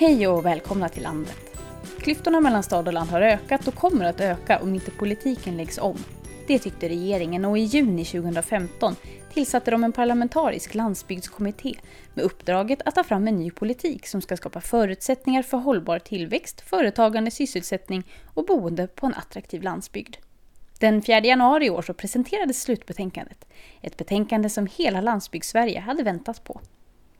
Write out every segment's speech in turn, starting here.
Hej och välkomna till landet. Klyftorna mellan stad och land har ökat och kommer att öka om inte politiken läggs om. Det tyckte regeringen och i juni 2015 tillsatte de en parlamentarisk landsbygdskommitté med uppdraget att ta fram en ny politik som ska skapa förutsättningar för hållbar tillväxt, företagande, sysselsättning och boende på en attraktiv landsbygd. Den 4 januari i år så presenterades slutbetänkandet. Ett betänkande som hela landsbygdssverige hade väntat på.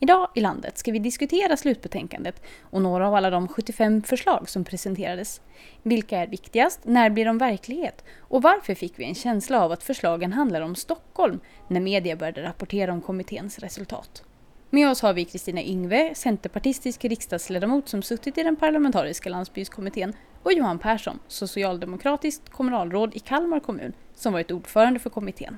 Idag i landet ska vi diskutera slutbetänkandet och några av alla de 75 förslag som presenterades. Vilka är viktigast? När blir de verklighet? Och varför fick vi en känsla av att förslagen handlar om Stockholm när media började rapportera om kommitténs resultat? Med oss har vi Kristina Yngve, centerpartistisk riksdagsledamot som suttit i den parlamentariska landsbygdskommittén och Johan Persson, socialdemokratiskt kommunalråd i Kalmar kommun som varit ordförande för kommittén.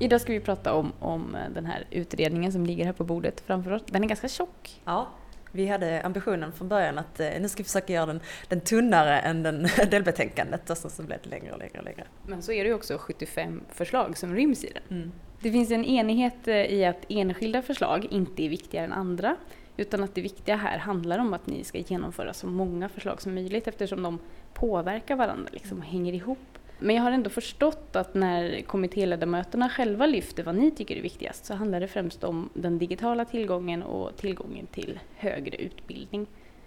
Idag ska vi prata om, om den här utredningen som ligger här på bordet framför oss. Den är ganska tjock. Ja, vi hade ambitionen från början att eh, nu ska vi försöka göra den, den tunnare än den delbetänkandet och så, så blev det längre och längre och längre. Men så är det ju också 75 förslag som ryms i den. Mm. Det finns en enighet eh, i att enskilda förslag inte är viktigare än andra utan att det viktiga här handlar om att ni ska genomföra så många förslag som möjligt eftersom de påverkar varandra liksom, och hänger ihop. Men jag har ändå förstått att när kommittéledamöterna själva lyfter vad ni tycker är viktigast så handlar det främst om den digitala tillgången och tillgången till högre utbildning.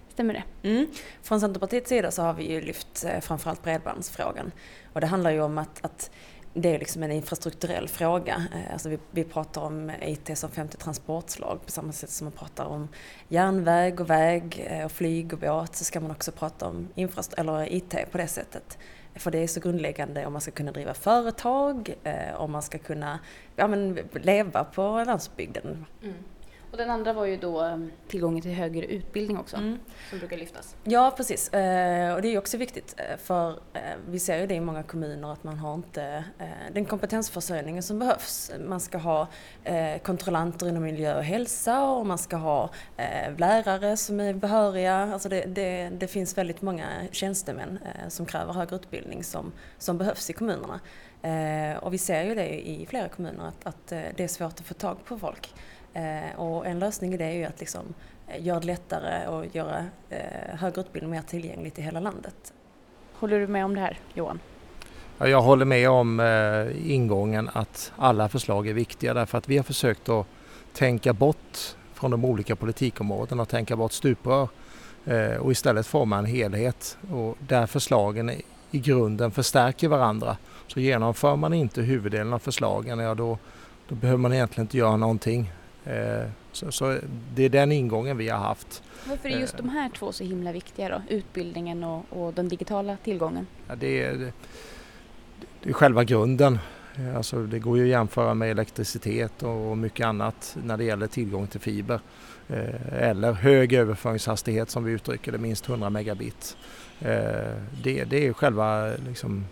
Stämmer det? Mm. Från Centerpartiets sida så har vi ju lyft eh, framförallt bredbandsfrågan. Och det handlar ju om att, att det är liksom en infrastrukturell fråga. Eh, alltså vi, vi pratar om IT som femte transportslag på samma sätt som man pratar om järnväg och väg eh, och flyg och båt så ska man också prata om eller IT på det sättet. För det är så grundläggande om man ska kunna driva företag, eh, om man ska kunna ja, men, leva på landsbygden. Mm. Och den andra var ju då um, tillgången till högre utbildning också, mm. som brukar lyftas. Ja, precis. Eh, och det är ju också viktigt, eh, för eh, vi ser ju det i många kommuner att man har inte den kompetensförsörjningen som behövs. Man ska ha kontrollanter inom miljö och hälsa och man ska ha lärare som är behöriga. Alltså det, det, det finns väldigt många tjänstemän som kräver högre utbildning som, som behövs i kommunerna. Och vi ser ju det i flera kommuner att, att det är svårt att få tag på folk. Eh, och en lösning i det är ju att liksom eh, göra det lättare och göra eh, högre utbildning mer tillgängligt i hela landet. Håller du med om det här Johan? Ja, jag håller med om ingången att alla förslag är viktiga därför att vi har försökt att tänka bort från de olika politikområdena och tänka bort stuprör och istället forma en helhet och där förslagen i grunden förstärker varandra. Så genomför man inte huvuddelen av förslagen, ja då, då behöver man egentligen inte göra någonting. Eh, så, så, det är den ingången vi har haft. Varför är just eh. de här två så himla viktiga då? Utbildningen och, och den digitala tillgången? Ja, det, är, det, är själva grunden. Eh, alltså det går ju att jämföra med elektricitet och mycket annat när det gäller tillgång till fiber. Eller hög överföringshastighet som vi uttrycker det, minst 100 megabit. Det, det är själva liksom,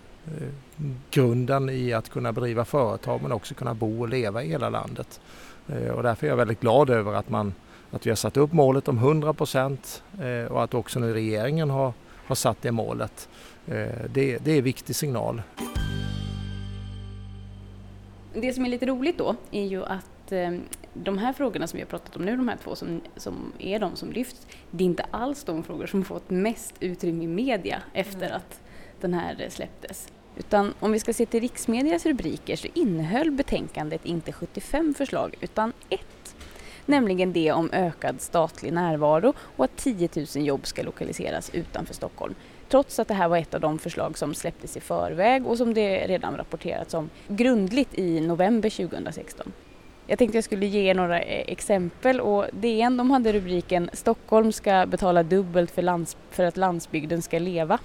grunden i att kunna bedriva företag men också kunna bo och leva i hela landet. Eh, och därför är jag väldigt glad över att, man, att vi har satt upp målet om 100 procent eh, och att också nu regeringen har, har satt det målet. Eh, det, det är en viktig signal. Det som är lite roligt då är ju att de här frågorna som vi har pratat om nu, de här två som, som är de som lyfts, det är inte alls de frågor som fått mest utrymme i media efter mm. att den här släpptes. Utan om vi ska se till riksmedias rubriker så innehöll betänkandet inte 75 förslag utan ett. Nämligen det om ökad statlig närvaro och att 10 000 jobb ska lokaliseras utanför Stockholm. Trots att det här var ett av de förslag som släpptes i förväg och som det redan rapporterats om grundligt i november 2016. Jag tänkte jag skulle ge några eh, exempel och DN de hade rubriken Stockholm ska betala dubbelt för, lands för att landsbygden ska leva.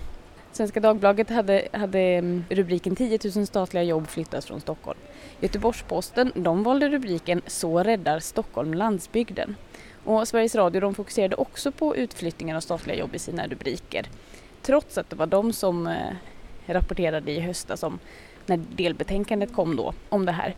Svenska Dagbladet hade, hade mm, rubriken 10 000 statliga jobb flyttas från Stockholm. Göteborgs-Posten de valde rubriken Så räddar Stockholm landsbygden. Och Sveriges Radio de fokuserade också på utflyttningen av statliga jobb i sina rubriker. Trots att det var de som eh, rapporterade i höstas om när delbetänkandet kom då om det här.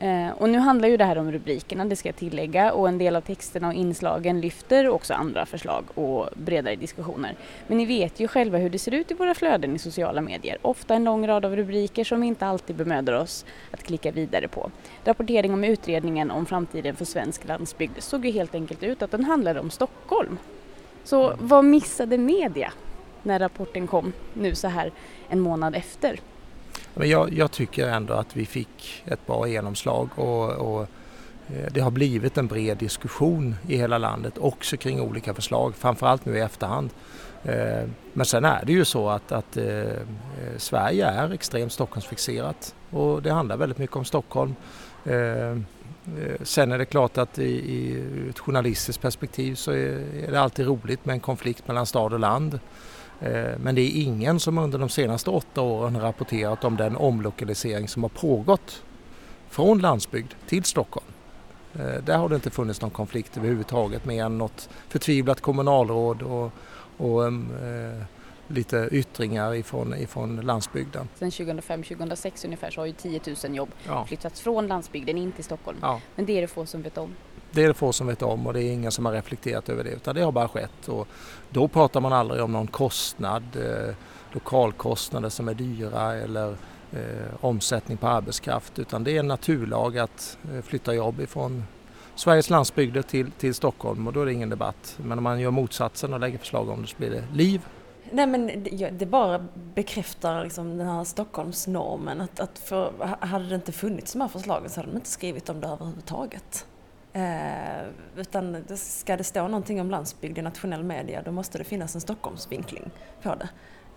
Eh, och nu handlar ju det här om rubrikerna, det ska jag tillägga, och en del av texterna och inslagen lyfter också andra förslag och bredare diskussioner. Men ni vet ju själva hur det ser ut i våra flöden i sociala medier. Ofta en lång rad av rubriker som vi inte alltid bemödar oss att klicka vidare på. Rapportering om utredningen om framtiden för svensk landsbygd såg ju helt enkelt ut att den handlade om Stockholm. Så vad missade media när rapporten kom nu så här en månad efter? Men jag, jag, tycker ändå att vi fick ett bra genomslag och, och, eh, det har blivit en bred diskussion i hela landet också kring olika förslag, framförallt nu i efterhand. Eh, men sen är det ju så att, att eh, Sverige är extremt Stockholmsfixerat och det handlar väldigt mycket om Stockholm. Sen är det klart att i, i ett journalistiskt perspektiv så är, är det alltid roligt med en konflikt mellan stad och land. Eh, men det är ingen som under de senaste åtta åren rapporterat om den omlokalisering som har pågått från landsbygd till Stockholm. Eh, där har det inte funnits någon konflikt överhuvudtaget mer än något förtvivlat kommunalråd och, och eh, lite yttringar ifrån, ifrån landsbygden. Sen 2005-2006 ungefär så har ju 10 000 jobb ja. flyttats från landsbygden in till Stockholm. Ja. Men det är det få som vet om. Det är det få som vet om och det är ingen som har reflekterat över det utan det har bara skett. Och då pratar man aldrig om någon kostnad, eh, lokalkostnader som är dyra eller eh, omsättning på arbetskraft utan det är en naturlag att eh, flytta jobb ifrån Sveriges landsbygder till, till Stockholm och då är det ingen debatt. Men om man gör motsatsen och lägger förslag om det så blir det liv. Nej men det, bara bekräftar liksom den här Stockholmsnormen att, att för, hade det inte funnits de här förslagen så hade de inte skrivit om det överhuvudtaget. Eh, utan ska det stå någonting om landsbygd i nationell media då måste det finnas en Stockholmsvinkling på det.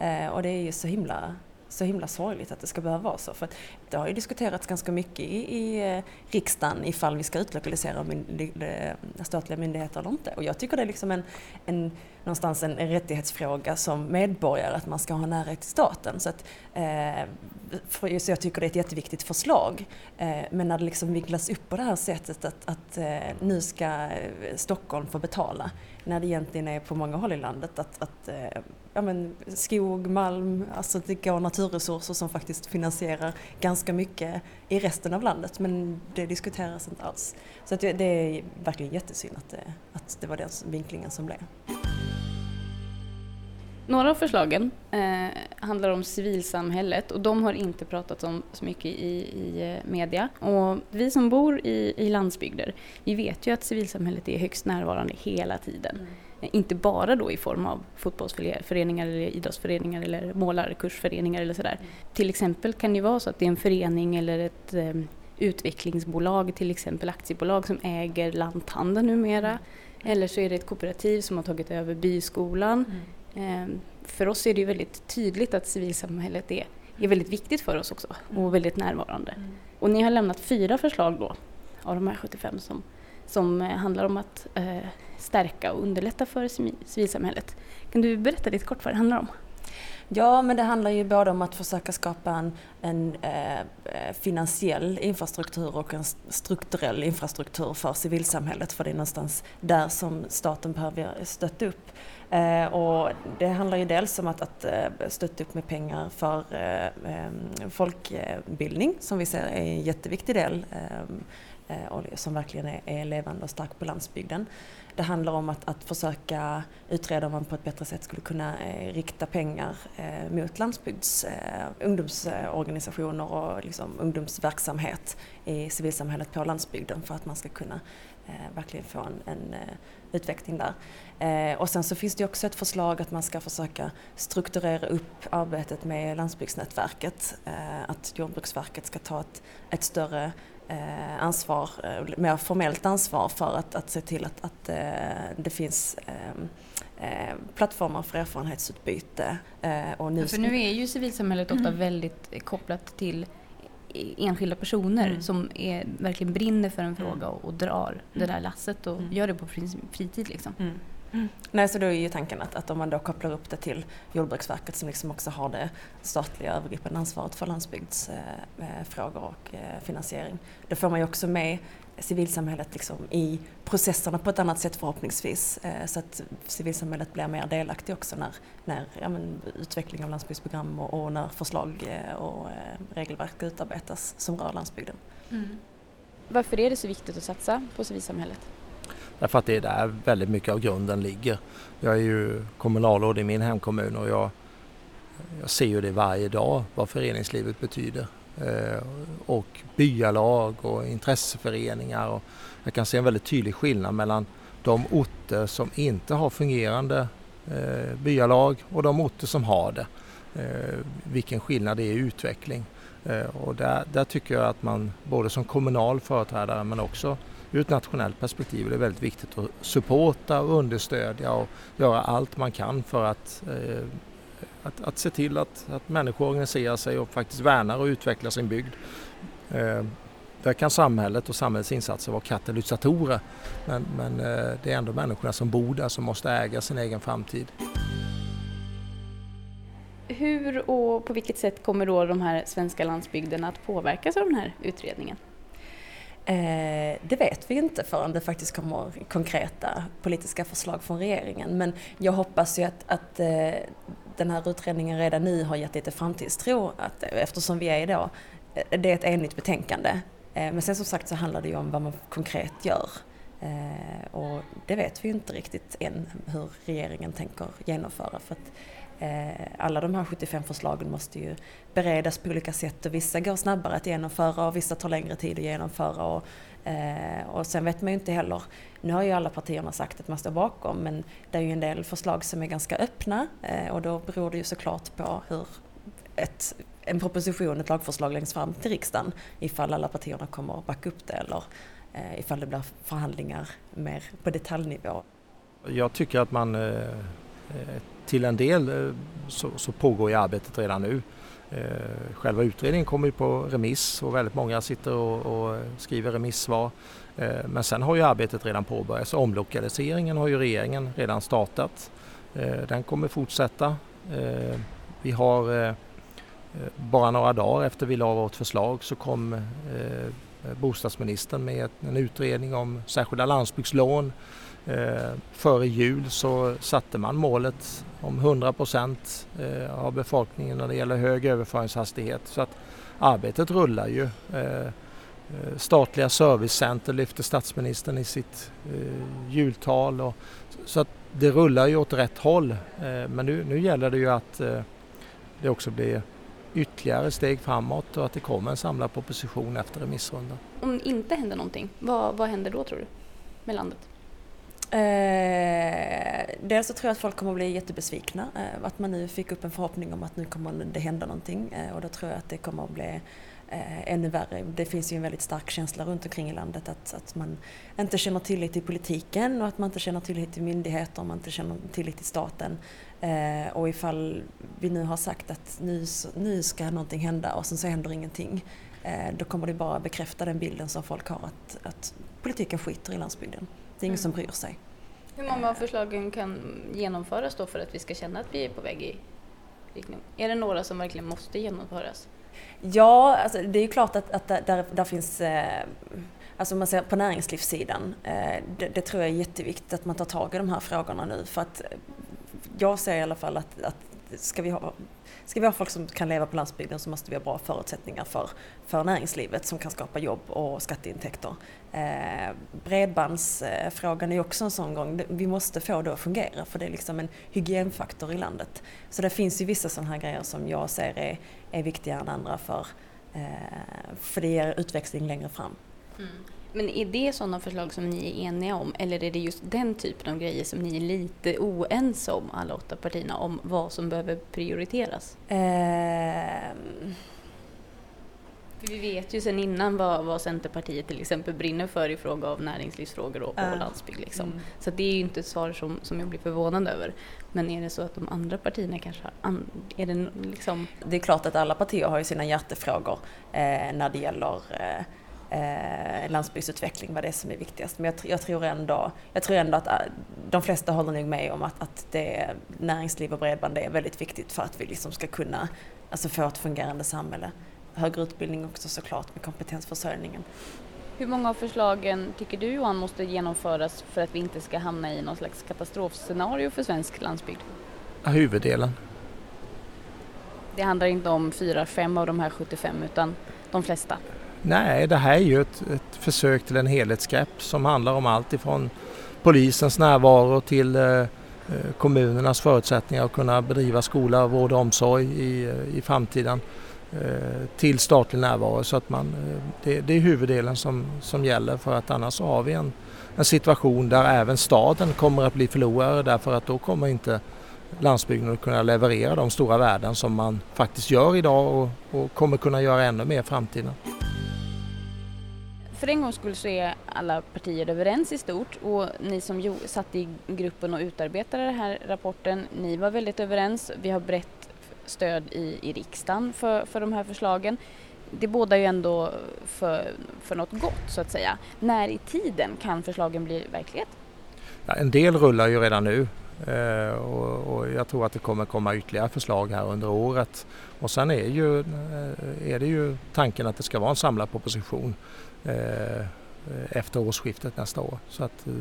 Eh, och det är ju så himla, så himla sorgligt att det ska behöva vara så. För det har ju diskuterats ganska mycket i, i eh, riksdagen ifall vi ska utlokalisera mynd, eh, statliga myndigheter eller inte. Och jag tycker det är liksom en, en någonstans en rättighetsfråga som medborgare att man ska ha närhet till staten. Så att, eh, för, så jag tycker det är ett jätteviktigt förslag. Eh, men när det liksom vinklas upp på det här sättet att, att eh, nu ska eh, Stockholm få betala när det egentligen är på många håll i landet att, att eh, ja, men skog, malm, alltså det går naturresurser som faktiskt finansierar ganska mycket i resten av landet men det diskuteras inte alls. Så att det, det är verkligen jättesynd att det, att det var den vinklingen som blev. Några av förslagen eh, handlar om civilsamhället och de har inte pratats om så mycket i, i eh, media. Och vi som bor i, i landsbygder, vi vet ju att civilsamhället är högst närvarande hela tiden. Mm. Eh, inte bara då i form av fotbollsföreningar eller idrottsföreningar eller målarkursföreningar eller sådär. Mm. Till exempel kan det vara så att det är en förening eller ett eh, utvecklingsbolag, till exempel aktiebolag som äger lanthandeln numera. Mm. Eller så är det ett kooperativ som har tagit över byskolan. Mm. Ehm, för oss är det ju väldigt tydligt att civilsamhället är, är väldigt viktigt för oss också och mm. väldigt närvarande. Mm. Och ni har lämnat fyra förslag då av de här 75 som, som eh, handlar om att eh, stärka och underlätta för civilsamhället. Kan du berätta lite kort vad det handlar om? Ja, men det handlar ju både om att försöka skapa en, en eh, finansiell infrastruktur och en strukturell infrastruktur för civilsamhället, för det är någonstans där som staten behöver stötta upp. Eh, och det handlar ju dels om att, att eh, stötta upp med pengar för eh folkbildning, som vi ser är en jätteviktig del eh, och som verkligen är, är levande och stark på landsbygden. Det handlar om att, att försöka utreda om man på ett bättre sätt skulle kunna eh, rikta pengar eh, mot landsbygds eh, ungdomsorganisationer och liksom ungdomsverksamhet i civilsamhället på landsbygden för att man ska kunna eh, verkligen få en, en eh, utveckling där. Eh, och sen så finns det också ett förslag att man ska försöka strukturera upp arbetet med landsbygdsnätverket. att Jordbruksverket ska ta ett, ett större eh, ansvar, eh, mer formellt ansvar för att, att se till att, att eh, det finns eh, eh plattformar för erfarenhetsutbyte. Eh, och nu... För nu är ju civilsamhället ofta mm. väldigt kopplat till enskilda personer mm. som är, verkligen brinner för en fråga och, och drar mm. det där lasset och mm. gör det på fritid. Liksom. Mm. Mm. Nej, så då är ju tanken att, att om man då kopplar upp det till Jordbruksverket som liksom också har det statliga övergripande ansvaret för landsbygdsfrågor eh, och eh, finansiering. Då får man ju också med civilsamhället liksom i processerna på ett annat sätt förhoppningsvis. Eh, så att civilsamhället blir mer delaktigt också när, när ja, men, utveckling av landsbygdsprogram och, och när förslag och regelverk utarbetas som rör landsbygden. Mm. Varför är det så viktigt att satsa på civilsamhället? Därför att det är där väldigt mycket av grunden ligger. Jag är ju kommunalråd i min hemkommun och jag, jag ser ju det varje dag vad föreningslivet betyder. Eh, och byalag och intresseföreningar. Och jag kan se en väldigt tydlig skillnad mellan de orter som inte har fungerande eh, byalag och de orter som har det. Eh, vilken skillnad det är i utveckling. Och där, där tycker jag att man både som kommunal företrädare men också ur ett nationellt perspektiv är det väldigt viktigt att supporta och understödja och göra allt man kan för att att, att se till att, att människor organiserar sig och faktiskt värnar och utvecklar sin bygd. Eh, där kan samhället och samhällets insatser vara katalysatorer men, men eh, det är ändå människorna som bor där som måste äga sin egen framtid. Hur och på vilket sätt kommer då de här svenska landsbygderna att påverkas av den här utredningen? Eh, det vet vi inte förrän det faktiskt kommer konkreta politiska förslag från regeringen. Men jag hoppas ju att, att eh, den här utredningen redan nu har gett lite framtidstro att, eftersom vi är då, eh, det är ett enigt betänkande. Eh, men sen som sagt så handlar det ju om vad man konkret gör. Eh, och det vet vi ju inte riktigt än hur regeringen tänker genomföra. För att Eh, alla de här 75 förslagen måste ju beredas på olika sätt och vissa går snabbare att genomföra och vissa tar längre tid att genomföra. Och, eh, och sen vet man ju inte heller nu har ju alla partierna sagt att man står bakom men det är ju en del förslag som är ganska öppna eh, och då beror det ju såklart på hur ett, en proposition, ett lagförslag längst fram till riksdagen ifall alla partierna kommer att backa upp det eller eh, ifall det blir förhandlingar mer på detaljnivå. Jag tycker att man eh, eh till en del eh, så, så pågår ju arbetet redan nu. Eh, själva utredningen kommer ju på remiss och väldigt många sitter och, och skriver remissvar. Eh, men sen har ju arbetet redan påbörjats. Omlokaliseringen har ju regeringen redan startat. Den kommer fortsätta. Vi har bara några dagar efter vi la vårt förslag så kom bostadsministern med en utredning om särskilda landsbygdslån. Eh, före jul så satte man målet om 100 procent eh, av befolkningen när det gäller hög överföringshastighet. Så att arbetet rullar ju. Eh, eh statliga servicecenter lyfte statsministern i sitt eh, jultal. Och, så att det rullar ju åt rätt håll. Eh, men nu, nu gäller det ju att eh, det också blir ytterligare steg framåt och att det kommer en samlad proposition efter remissrundan. Om det inte händer någonting, vad, vad händer då tror du med landet? Eh, dels så tror jag att folk kommer att bli jättebesvikna. Eh, att man nu fick upp en förhoppning om att nu kommer det hända någonting eh, och då tror jag att det kommer att bli eh, ännu värre. Det finns ju en väldigt stark känsla runt omkring i landet att, att man inte känner tillit till politiken och att man inte känner tillit till myndigheter, och man inte känner tillit till staten. Eh, och ifall vi nu har sagt att nu, nu ska någonting hända och sen så händer ingenting, eh, då kommer det bara bekräfta den bilden som folk har att, att politiken skiter i landsbygden. Det är ingen mm. som bryr sig. Hur många av förslagen kan genomföras då för att vi ska känna att vi är på väg i riktning? Är det några som verkligen måste genomföras? Ja, alltså, det är ju klart att, att där, där finns eh, Alltså man ser på näringslivssidan, eh, det, det, tror jag är jätteviktigt att man tar tag i de här frågorna nu för att jag ser i alla fall att, att ska vi ha Ska vi ha folk som kan leva på landsbygden så måste vi ha bra förutsättningar för, för näringslivet som kan skapa jobb och skatteintäkter. Eh, bredbandsfrågan är också en sån gång, vi måste få det att fungera för det är liksom en hygienfaktor i landet. Så det finns ju vissa sådana här grejer som jag ser är, är viktigare än andra för, eh, för det ger utväxling längre fram. Mm. Men är det sådana förslag som ni är eniga om eller är det just den typen av grejer som ni är lite oense om, alla åtta partierna, om vad som behöver prioriteras? Eh... vi vet ju sedan innan vad, vad Centerpartiet till exempel brinner för i fråga av näringslivsfrågor och, uh. landsbygd. Liksom. Mm. Så det är ju inte ett svar som, som jag blir förvånad över. Men är det så att de andra partierna kanske har... Är det, liksom... det är klart att alla partier har ju sina hjärtefrågor eh, när det gäller eh, eh, landsbygdsutveckling vad det som är viktigast. Men jag, jag, tror ändå, jag tror ändå att eh, de flesta håller nog med om att, att det, näringsliv och bredband är väldigt viktigt för att vi liksom ska kunna alltså få ett fungerande samhälle. Högre utbildning också såklart med kompetensförsörjningen. Hur många av förslagen tycker du Johan måste genomföras för att vi inte ska hamna i någon slags katastrofscenario för svensk landsbygd? Huvuddelen. Det handlar inte om fyra, fem av de här 75 utan de flesta? Nej, det här är ju ett, ett försök till en helhetsgrepp som handlar om allt ifrån polisens närvaro till eh, eh kommunernas förutsättningar att kunna bedriva skola, vård och omsorg i, eh, i framtiden eh, till statlig närvaro. Så att man, det, det, är huvuddelen som, som gäller för att annars har vi en, en situation där även staden kommer att bli förlorare därför att då kommer inte landsbygden att kunna leverera de stora värden som man faktiskt gör idag och, och kommer kunna göra ännu mer i framtiden. För en gångs skull så är alla partier överens i stort och ni som jo, satt i gruppen och utarbetade den här rapporten, ni var väldigt överens. Vi har brett stöd i, i riksdagen för, för de här förslagen. Det bådar ju ändå för, för något gott så att säga. När i tiden kan förslagen bli verklighet? Ja, en del rullar ju redan nu eh, och, och, jag tror att det kommer komma ytterligare förslag här under året. Och sen är, ju, eh, är det ju tanken att det ska vara en samlad proposition efter årsskiftet nästa år. Så att eh,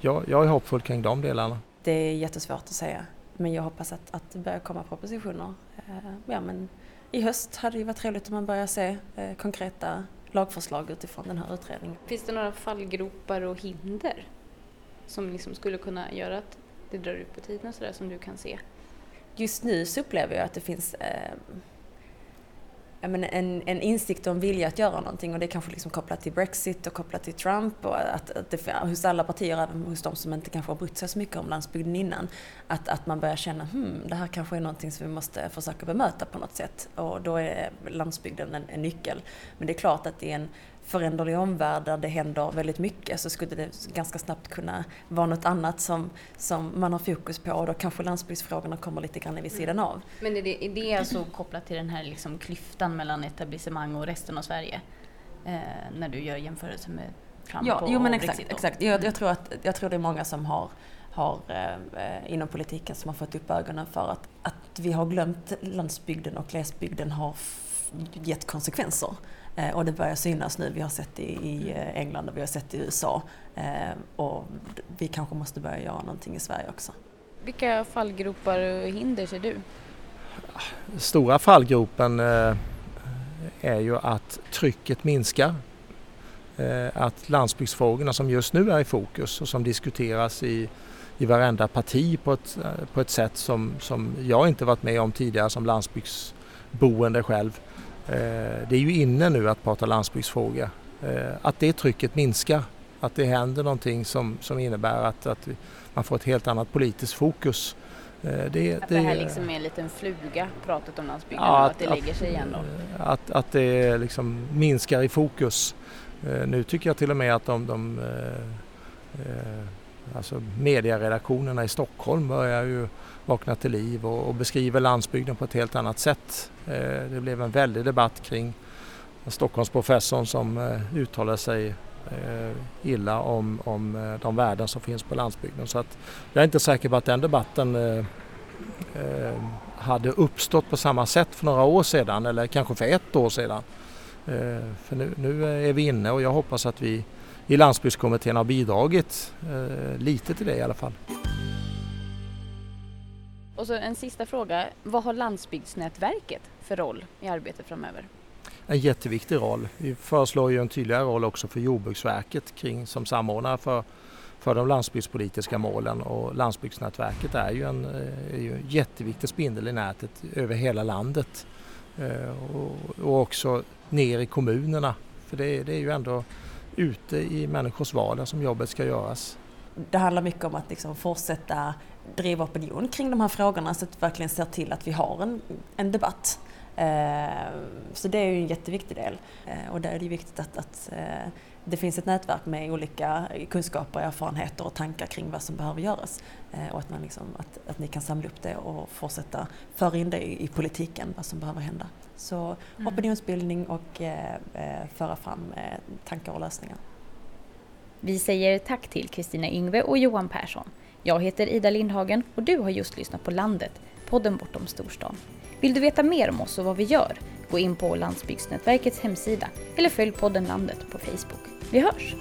jag, jag är hoppfull kring de delarna. Det är jättesvårt att säga men jag hoppas att, att det börjar komma propositioner. Eh, ja, men I höst hade det varit trevligt om man börjar se eh, konkreta lagförslag utifrån den här utredningen. Finns det några fallgropar och hinder som liksom skulle kunna göra att det drar ut på tiden sådär som du kan se? Just nu så upplever jag att det finns eh, en, en insikt och en vilja att göra någonting och det är kanske liksom kopplat till Brexit och kopplat till Trump och att, att det, hos alla partier, även hos de som inte kanske har brytt sig så mycket om landsbygden innan, att, att man börjar känna hmm, det här kanske är någonting som vi måste försöka bemöta på något sätt och då är landsbygden en, en nyckel. Men det är klart att det är en föränderlig omvärld där det händer väldigt mycket så skulle det ganska snabbt kunna vara något annat som, som man har fokus på och då kanske landsbygdsfrågorna kommer lite grann vid sidan av. Men är det, är det alltså kopplat till den här liksom klyftan mellan etablissemang och resten av Sverige? Eh, när du gör jämförelse med Trump ja, och jo, men exakt? Exakt, jag, jag, tror att, jag tror det är många som har har eh, inom politiken som har fått upp ögonen för att, att vi har glömt landsbygden och glesbygden har gett konsekvenser. Eh, och det börjar synas nu. Vi har sett det i eh, England och vi har sett det i USA. Eh, och vi kanske måste börja göra någonting i Sverige också. Vilka fallgropar och hinder ser du? Stora fallgropen är ju att trycket minskar. Att landsbygdsfrågorna som just nu är i fokus och som diskuteras i, i varenda parti på ett, på ett sätt som, som jag inte varit med om tidigare som landsbygdsboende själv det är ju inne nu att prata landsbygdsfrågor. Eh, att det trycket minskar, att det händer någonting som, som innebär att, att man får ett helt annat politiskt fokus. Eh, det, att det, här liksom är en liten fluga, pratet om landsbygden, ja, att, att, det lägger sig igen då? Att, att det liksom minskar i fokus. Nu tycker jag till och med att de, de alltså medieredaktionerna i Stockholm börjar ju vakna till liv och, och beskriver landsbygden på ett helt annat sätt. Eh, det blev en väldig debatt kring Stockholmsprofessorn som eh, uttalade sig eh, illa om, om eh, de värden som finns på landsbygden. Så att jag är inte säker på att den debatten eh, eh, hade uppstått på samma sätt för några år sedan eller kanske för ett år sedan. För nu, nu är vi inne och jag hoppas att vi i landsbygdskommittén har bidragit lite till det i alla fall. Och så en sista fråga. Vad har landsbygdsnätverket för roll i arbetet framöver? En jätteviktig roll. Vi föreslår ju en tydligare roll också för Jordbruksverket kring, som samordnare för, för de landsbygdspolitiska målen och landsbygdsnätverket är ju en, är ju en jätteviktig spindel i nätet över hela landet eh, och, och också ner i kommunerna. För det, det är ju ändå ute i människors vardag som jobbet ska göras. Det handlar mycket om att liksom fortsätta driva opinion kring de här frågorna så att vi verkligen ser till att vi har en, en debatt. Eh, så det är ju en jätteviktig del eh, och där är det viktigt att, att eh, det finns ett nätverk med olika kunskaper, erfarenheter och tankar kring vad som behöver göras. Och att, man liksom, att, att ni kan samla upp det och fortsätta föra in det i, i politiken, vad som behöver hända. Så mm. opinionsbildning och föra fram tankar och lösningar. Vi säger tack till Kristina Yngve och Johan Persson. Jag heter Ida Lindhagen och du har just lyssnat på Landet, podden bortom storstan. Vill du veta mer om oss och vad vi gör? Gå in på Landsbygdsnätverkets hemsida eller följ podden Landet på Facebook. Vi hörs!